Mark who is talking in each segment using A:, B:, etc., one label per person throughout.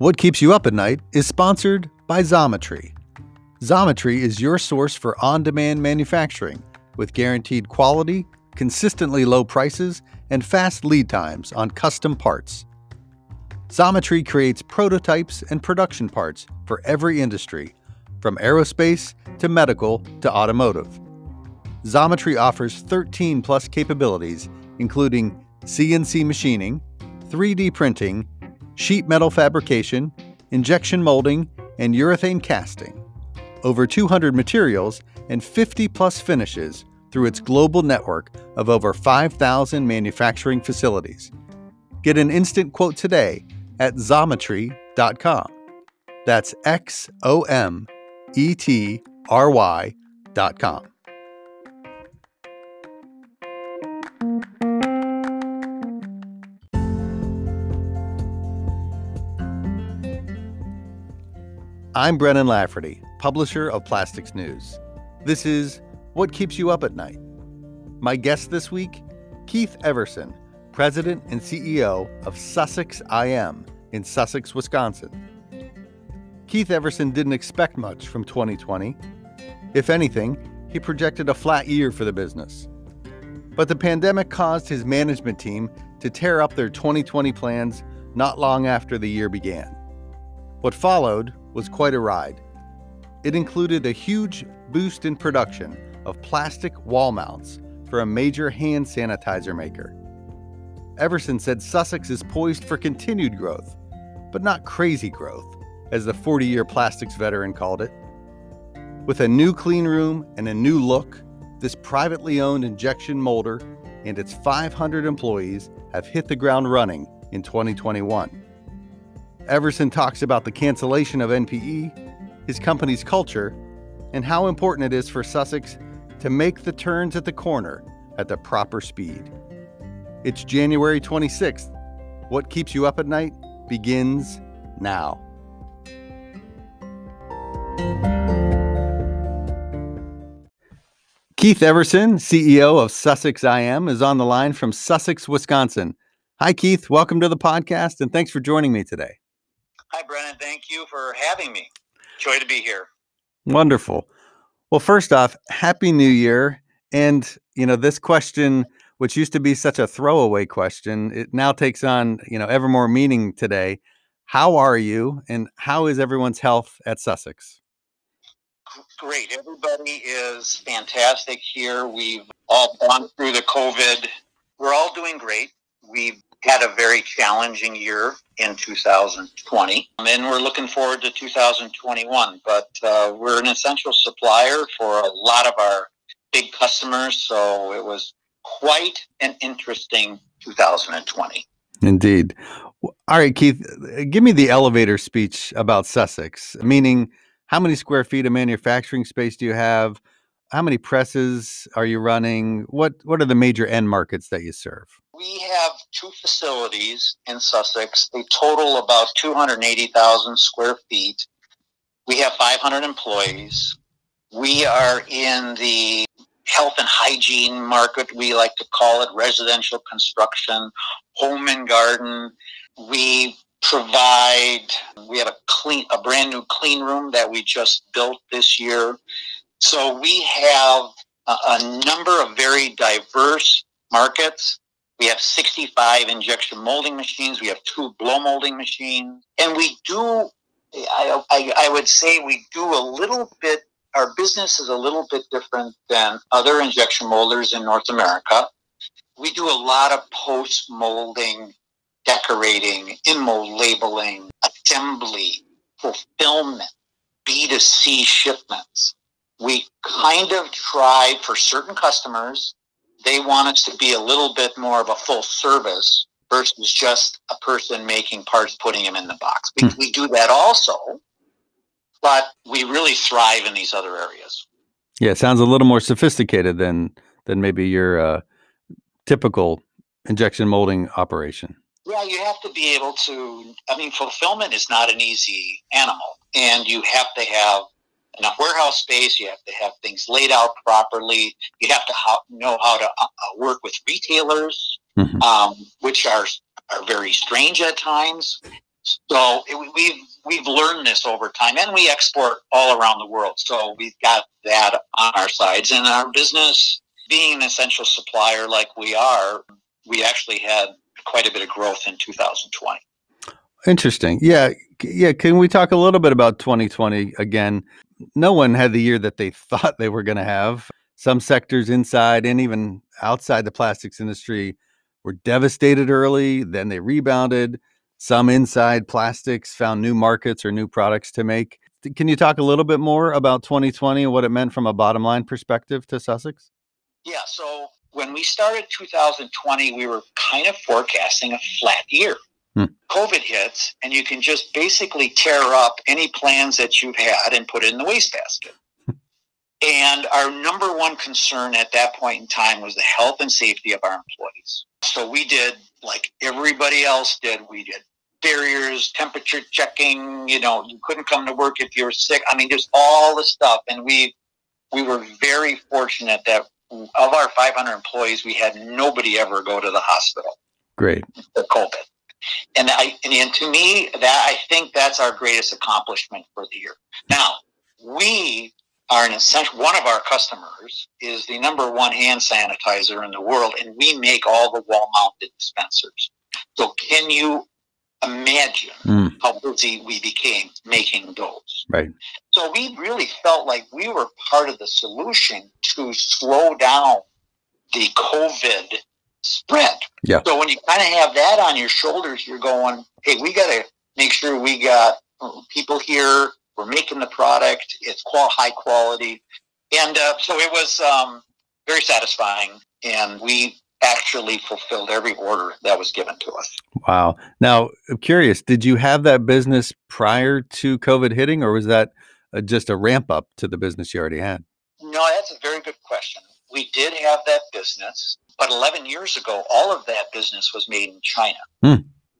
A: What Keeps You Up at Night is sponsored by Xometry. Xometry is your source for on demand manufacturing with guaranteed quality, consistently low prices, and fast lead times on custom parts. Xometry creates prototypes and production parts for every industry, from aerospace to medical to automotive. Xometry offers 13 plus capabilities, including CNC machining, 3D printing, sheet metal fabrication, injection molding, and urethane casting. Over 200 materials and 50 plus finishes through its global network of over 5,000 manufacturing facilities. Get an instant quote today at xometry.com. That's X O M E T R Y.com. I'm Brennan Lafferty, publisher of Plastics News. This is What Keeps You Up at Night. My guest this week, Keith Everson, President and CEO of Sussex IM in Sussex, Wisconsin. Keith Everson didn't expect much from 2020. If anything, he projected a flat year for the business. But the pandemic caused his management team to tear up their 2020 plans not long after the year began. What followed was quite a ride. It included a huge boost in production of plastic wall mounts for a major hand sanitizer maker. Everson said Sussex is poised for continued growth, but not crazy growth, as the 40 year plastics veteran called it. With a new clean room and a new look, this privately owned injection molder and its 500 employees have hit the ground running in 2021. Everson talks about the cancellation of NPE, his company's culture, and how important it is for Sussex to make the turns at the corner at the proper speed. It's January 26th. What keeps you up at night begins now. Keith Everson, CEO of Sussex IM, is on the line from Sussex, Wisconsin. Hi, Keith. Welcome to the podcast, and thanks for joining me today.
B: Hi, Brennan. Thank you for having me. Joy to be here.
A: Wonderful. Well, first off, Happy New Year. And, you know, this question, which used to be such a throwaway question, it now takes on, you know, ever more meaning today. How are you and how is everyone's health at Sussex?
B: Great. Everybody is fantastic here. We've all gone through the COVID. We're all doing great. We've had a very challenging year in 2020, and we're looking forward to 2021. But uh, we're an essential supplier for a lot of our big customers, so it was quite an interesting 2020.
A: Indeed. All right, Keith, give me the elevator speech about Sussex, meaning how many square feet of manufacturing space do you have? How many presses are you running? What what are the major end markets that you serve?
B: we have two facilities in Sussex. They total about 280,000 square feet. We have 500 employees. We are in the health and hygiene market, we like to call it residential construction, home and garden. We provide we have a clean a brand new clean room that we just built this year so we have a, a number of very diverse markets we have 65 injection molding machines. We have two blow molding machines. And we do, I, I, I would say we do a little bit, our business is a little bit different than other injection molders in North America. We do a lot of post molding, decorating, in mold labeling, assembly, fulfillment, B2C shipments. We kind of try for certain customers they want us to be a little bit more of a full service versus just a person making parts, putting them in the box. We, hmm. we do that also, but we really thrive in these other areas.
A: Yeah, it sounds a little more sophisticated than than maybe your uh, typical injection molding operation.
B: Yeah, you have to be able to. I mean, fulfillment is not an easy animal, and you have to have enough warehouse space. You have to have things laid out properly. You have to know how to uh, uh, work with retailers, mm-hmm. um, which are are very strange at times. So it, we've we've learned this over time, and we export all around the world. So we've got that on our sides, and our business being an essential supplier like we are, we actually had quite a bit of growth in 2020.
A: Interesting. Yeah. Yeah. Can we talk a little bit about 2020 again? No one had the year that they thought they were going to have. Some sectors inside and even outside the plastics industry were devastated early, then they rebounded. Some inside plastics found new markets or new products to make. Can you talk a little bit more about 2020 and what it meant from a bottom line perspective to Sussex?
B: Yeah. So when we started 2020, we were kind of forecasting a flat year. Hmm. COVID hits, and you can just basically tear up any plans that you've had and put it in the wastebasket. and our number one concern at that point in time was the health and safety of our employees. So we did like everybody else did. We did barriers, temperature checking. You know, you couldn't come to work if you were sick. I mean, just all the stuff, and we we were very fortunate that of our 500 employees, we had nobody ever go to the hospital.
A: Great.
B: For COVID. And I and to me that I think that's our greatest accomplishment for the year. Now we are an essential. One of our customers is the number one hand sanitizer in the world, and we make all the wall-mounted dispensers. So can you imagine mm. how busy we became making those?
A: Right.
B: So we really felt like we were part of the solution to slow down the COVID spread.
A: Yeah.
B: So when you kind of have that on your shoulders, you're going, hey, we got to make sure we got people here. We're making the product. It's qual- high quality. And uh, so it was um, very satisfying. And we actually fulfilled every order that was given to us.
A: Wow. Now, I'm curious, did you have that business prior to COVID hitting, or was that uh, just a ramp up to the business you already had?
B: No, that's a very good question. We did have that business. But 11 years ago, all of that business was made in China. Hmm.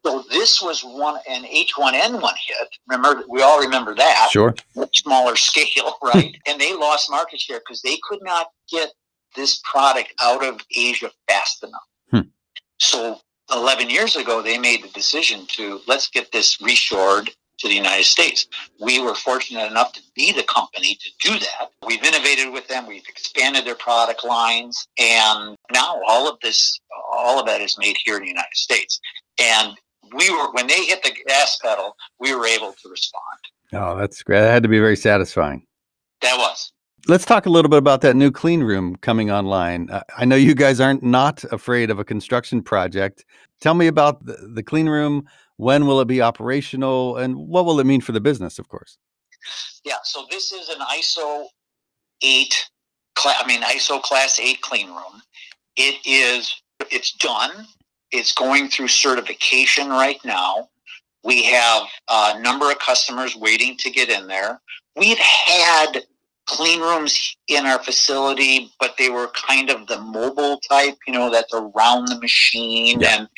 B: So this was one an H1N1 hit. Remember, we all remember that.
A: Sure.
B: Much smaller scale, right? and they lost market share because they could not get this product out of Asia fast enough. Hmm. So 11 years ago, they made the decision to let's get this reshored to the United States. We were fortunate enough to be the company to do that. We've innovated with them, we've expanded their product lines, and now all of this, all of that is made here in the United States. And we were, when they hit the gas pedal, we were able to respond.
A: Oh, that's great. That had to be very satisfying.
B: That was.
A: Let's talk a little bit about that new clean room coming online. Uh, I know you guys aren't not afraid of a construction project. Tell me about the, the clean room, when will it be operational? And what will it mean for the business, of course?
B: Yeah, so this is an ISO 8, I mean, ISO class 8 clean room. It is, it's done. It's going through certification right now. We have a number of customers waiting to get in there. We've had clean rooms in our facility, but they were kind of the mobile type, you know, that's around the machine. Yeah. And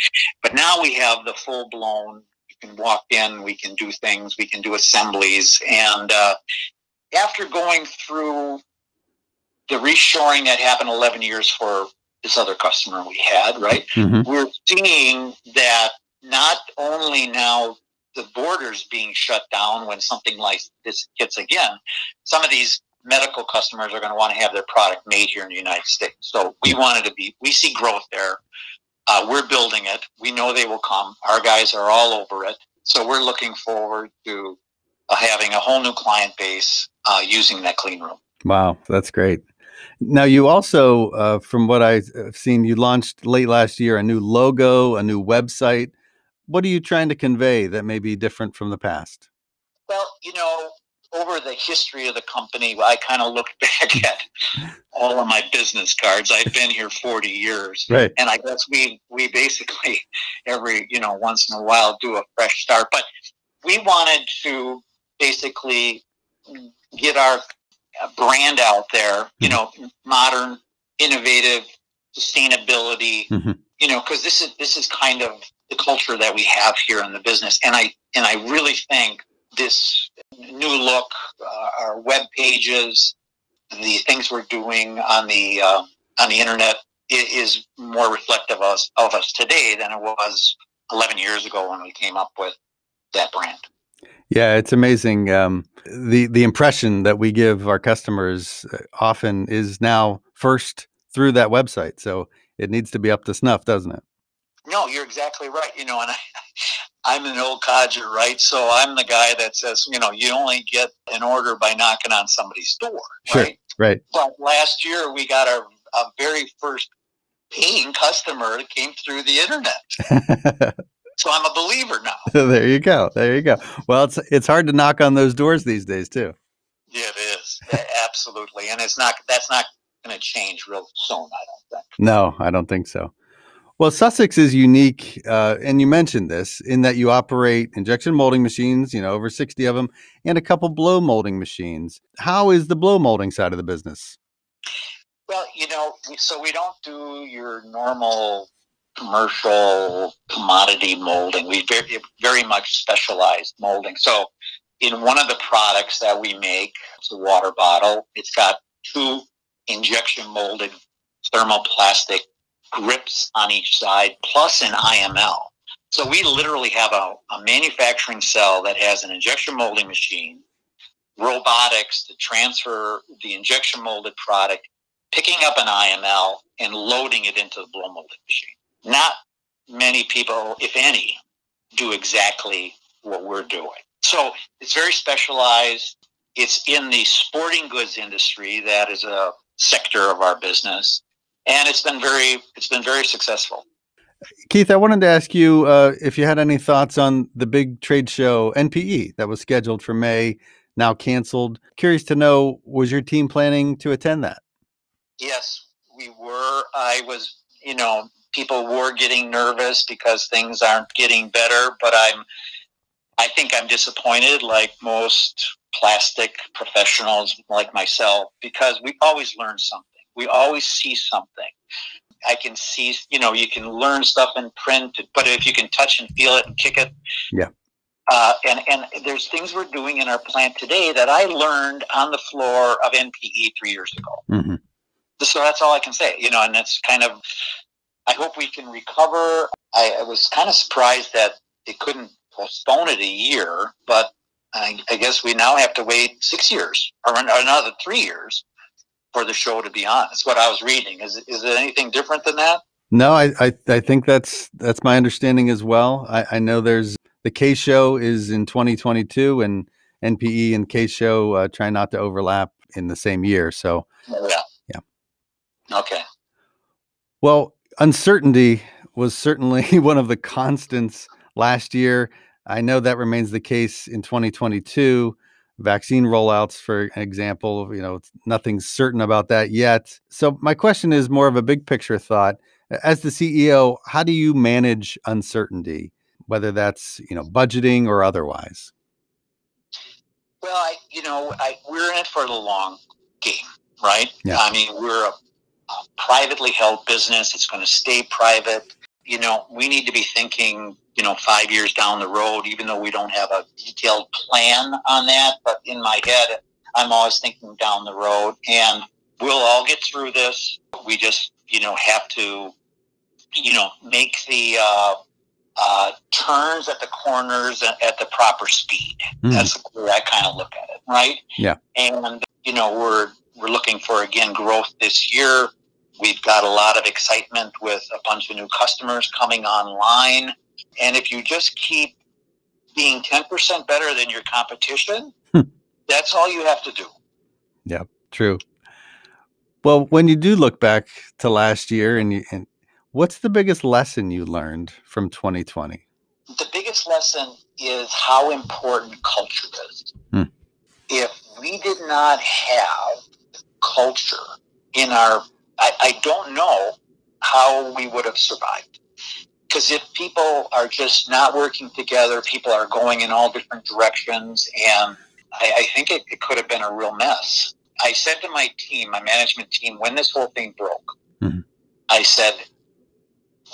B: but now we have the full blown. You can walk in, we can do things, we can do assemblies, and uh, after going through the reshoring that happened 11 years for this other customer we had, right? Mm-hmm. We're seeing that not only now the borders being shut down when something like this hits again, some of these medical customers are going to want to have their product made here in the United States. So we wanted to be, we see growth there. Uh, we're building it. We know they will come. Our guys are all over it. So we're looking forward to uh, having a whole new client base uh, using that clean room.
A: Wow, that's great. Now, you also, uh, from what I've seen, you launched late last year a new logo, a new website. What are you trying to convey that may be different from the past?
B: Well, you know, over the history of the company, I kind of look back at all of my business cards. I've been here 40 years.
A: Right.
B: And I guess we, we basically every, you know, once in a while do a fresh start. But we wanted to basically get our brand out there, you mm-hmm. know, modern, innovative, sustainability, mm-hmm. you know, because this is this is kind of the culture that we have here in the business. And I and I really think this new look, uh, our web pages, the things we're doing on the uh, on the internet is more reflective of us, of us today than it was 11 years ago when we came up with that brand.
A: Yeah, it's amazing. Um, the the impression that we give our customers uh, often is now first through that website. So it needs to be up to snuff, doesn't it?
B: No, you're exactly right. You know, and I, I'm an old codger, right? So I'm the guy that says, you know, you only get an order by knocking on somebody's door,
A: Sure.
B: right?
A: Right.
B: But last year we got our, our very first paying customer that came through the internet. So I'm a believer now.
A: there you go. There you go. Well, it's it's hard to knock on those doors these days too.
B: Yeah, it is absolutely, and it's not. That's not going to change real soon. I don't think.
A: No, I don't think so. Well, Sussex is unique, uh, and you mentioned this in that you operate injection molding machines, you know, over 60 of them, and a couple blow molding machines. How is the blow molding side of the business?
B: Well, you know, so we don't do your normal commercial commodity molding. We very, very much specialized molding. So, in one of the products that we make, it's a water bottle. It's got two injection molded thermoplastic grips on each side, plus an IML. So we literally have a, a manufacturing cell that has an injection molding machine, robotics to transfer the injection molded product, picking up an IML and loading it into the blow molding machine. Not many people, if any, do exactly what we're doing. So it's very specialized. It's in the sporting goods industry that is a sector of our business, and it's been very it's been very successful.
A: Keith, I wanted to ask you uh, if you had any thoughts on the big trade show NPE that was scheduled for May, now canceled. Curious to know, was your team planning to attend that?
B: Yes, we were. I was, you know, people were getting nervous because things aren't getting better, but I'm I think I'm disappointed like most plastic professionals like myself because we always learn something. We always see something. I can see, you know, you can learn stuff in print, but if you can touch and feel it and kick it,
A: Yeah.
B: Uh, and and there's things we're doing in our plant today that I learned on the floor of NPE three years ago.
A: hmm
B: So that's all I can say, you know, and that's kind of. I hope we can recover. I, I was kind of surprised that they couldn't postpone it a year, but I, I guess we now have to wait six years or another three years for the show to be on. That's what I was reading. Is is it anything different than that?
A: No, I, I I think that's that's my understanding as well. I, I know there's the K show is in 2022, and NPE and K show uh, try not to overlap in the same year. So,
B: Yeah.
A: Yeah.
B: Okay.
A: well, uncertainty was certainly one of the constants last year. I know that remains the case in 2022. Vaccine rollouts, for example, you know, nothing's certain about that yet. So, my question is more of a big picture thought. As the CEO, how do you manage uncertainty, whether that's, you know, budgeting or otherwise?
B: Well, I, you know, I, we're in it for the long game, right?
A: Yeah.
B: I mean, we're a, a privately held business. It's going to stay private. You know, we need to be thinking, you know, five years down the road, even though we don't have a detailed plan on that. But in my head, I'm always thinking down the road, and we'll all get through this. We just, you know, have to, you know, make the uh, uh, turns at the corners at, the proper speed.
A: Mhm.
B: That's the way I kind of look at it, right?
A: Yeah.
B: And you know, we're we're looking for again growth this year. We've got a lot of excitement with a bunch of new customers coming online, and if you just keep being ten percent better than your competition,
A: Hmm.
B: that's all you have to do.
A: Yeah, true. Well, when you do look back to last year, and, you, and what's the biggest lesson you learned from 2020?
B: the biggest lesson is how important culture is.
A: Hmm.
B: If we did not have culture in our, I, I don't know how we would have survived. Because if people are just not working together, people are going in all different directions, and I, I think it, it could have been a real mess. I said to my team, my management team, when this whole thing broke,
A: Mhm.
B: I said,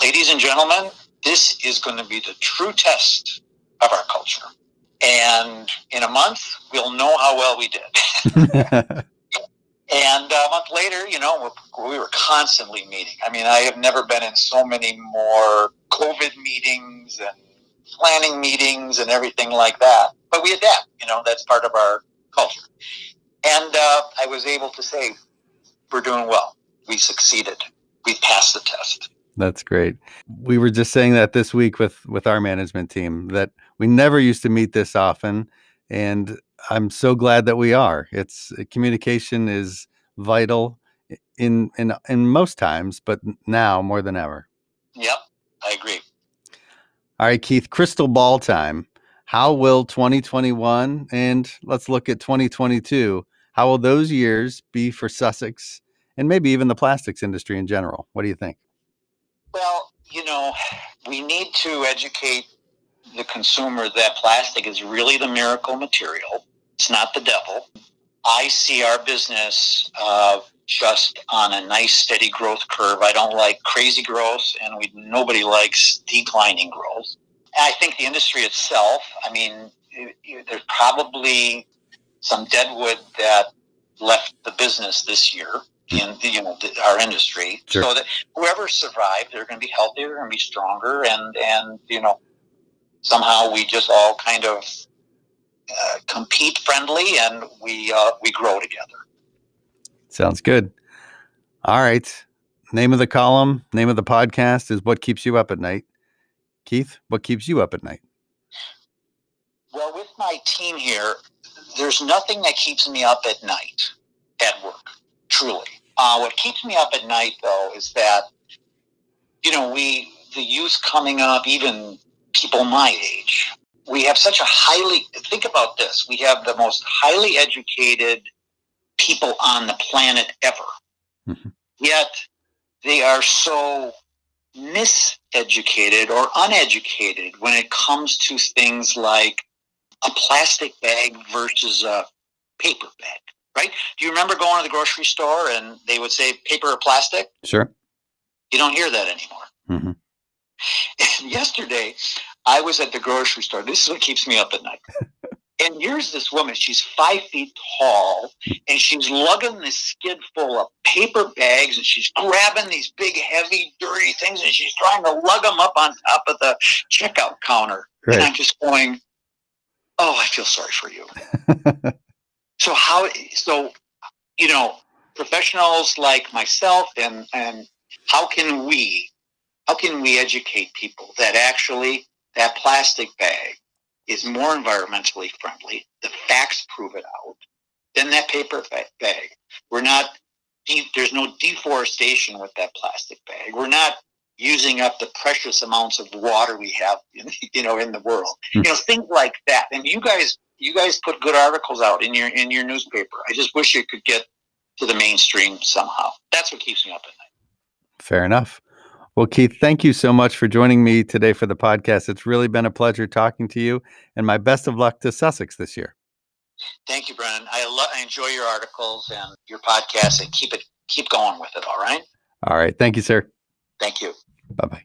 B: ladies and gentlemen, this is going to be the true test of our culture. And in a month, we'll know how well we did. And a month later, you know, we're, were constantly meeting. I mean, I have never been in so many more COVID meetings and planning meetings and everything like that. But we adapt. You know, that's part of our culture. And uh, I was able to say, we're doing well. We succeeded. We passed the test.
A: That's great. We were just saying that this week with with our management team that we never used to meet this often, and I'm so glad that we are. It's uh, communication is vital in in in most times, but now more than ever.
B: Yep, I agree.
A: All right, Keith, crystal ball time. How will 2021 and let's look at 2022? How will those years be for Sussex and maybe even the plastics industry in general? What do you think?
B: Well, you know, we need to educate the consumer that plastic is really the miracle material. It's not the devil. I see our business uh, just on a nice steady growth curve. I don't like crazy growth, and we nobody likes declining growth. And I think the industry itself. I mean, there's probably some deadwood that left the business this year in you know the, our industry, sure. so that whoever survived, they're going to be healthier and be stronger, and and you know somehow we just all kind of uh, compete friendly and we uh, we grow together.
A: Sounds good. All right. Name of the column, name of the podcast is What Keeps You Up at Night. Keith, what keeps you up at night?
B: Well, with my team here, there's nothing that keeps me up at night at work, truly. Uh, what keeps me up at night, though, is that, you know, we, the youth coming up, even people my age, we have such a highly, think about this, we have the most highly educated people on the planet ever. Mm-hmm. Yet they are so miseducated or uneducated when it comes to things like a plastic bag versus a paper bag right? Do you remember going to the grocery store and they would say paper or plastic?
A: Sure.
B: You don't hear that anymore. Mm-hmm. yesterday, I was at the grocery store. This is what keeps me up at night. and here's this woman. She's five feet tall, and she's lugging this skid full of paper bags, and she's grabbing these big, heavy, dirty things, and she's trying to lug them up on top of the checkout counter. Right. And I'm just going, "Oh, I feel sorry for you." so how so you know professionals like myself and and how can we how can we educate people that actually that plastic bag is more environmentally friendly the facts prove it out than that paper bag we're not there's no deforestation with that plastic bag we're not using up the precious amounts of water we have in, you know in the world mm-hmm. you know things like that and you guys you guys put good articles out in your in your newspaper. I just wish it could get to the mainstream somehow. That's what keeps me up at night.
A: Fair enough. Well, Keith, thank you so much for joining me today for the podcast. It's really been a pleasure talking to you, and my best of luck to Sussex this year.
B: Thank you, Brennan. I, lo- I enjoy your articles and your podcast, and keep it keep going with it. All right.
A: All right. Thank you, sir.
B: Thank you.
A: Bye bye.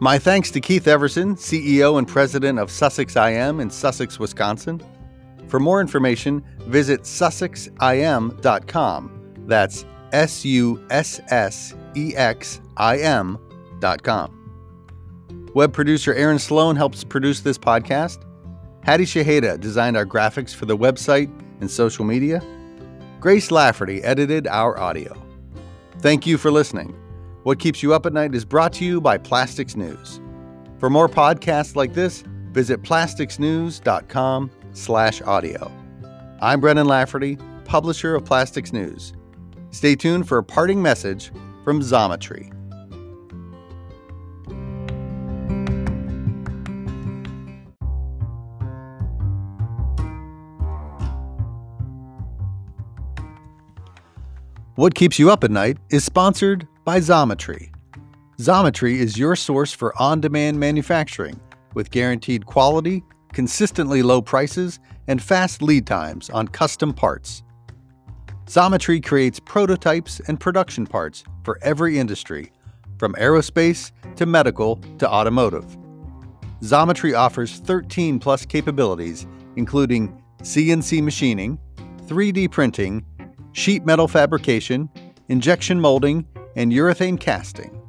A: My thanks to Keith Everson, CEO and President of Sussex IM in Sussex, Wisconsin. For more information, visit sussexim.com. That's S U S S E X I M.com. Web producer Aaron Sloan helps produce this podcast. Hattie Shaheda designed our graphics for the website and social media. Grace Lafferty edited our audio. Thank you for listening. What Keeps You Up at Night is brought to you by Plastics News. For more podcasts like this, visit plasticsnews.com slash audio. I'm Brennan Lafferty, publisher of Plastics News. Stay tuned for a parting message from Xometry. What Keeps You Up at Night is sponsored by Xometry. Xometry is your source for on demand manufacturing with guaranteed quality, consistently low prices, and fast lead times on custom parts. Xometry creates prototypes and production parts for every industry, from aerospace to medical to automotive. Xometry offers 13 plus capabilities, including CNC machining, 3D printing, sheet metal fabrication, injection molding, and urethane casting.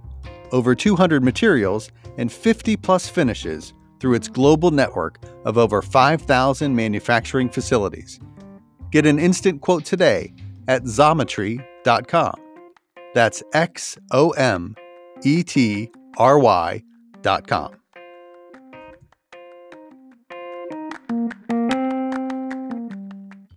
A: Over 200 materials and 50 plus finishes through its global network of over 5,000 manufacturing facilities. Get an instant quote today at xometry.com. That's X O M E T R Y.com.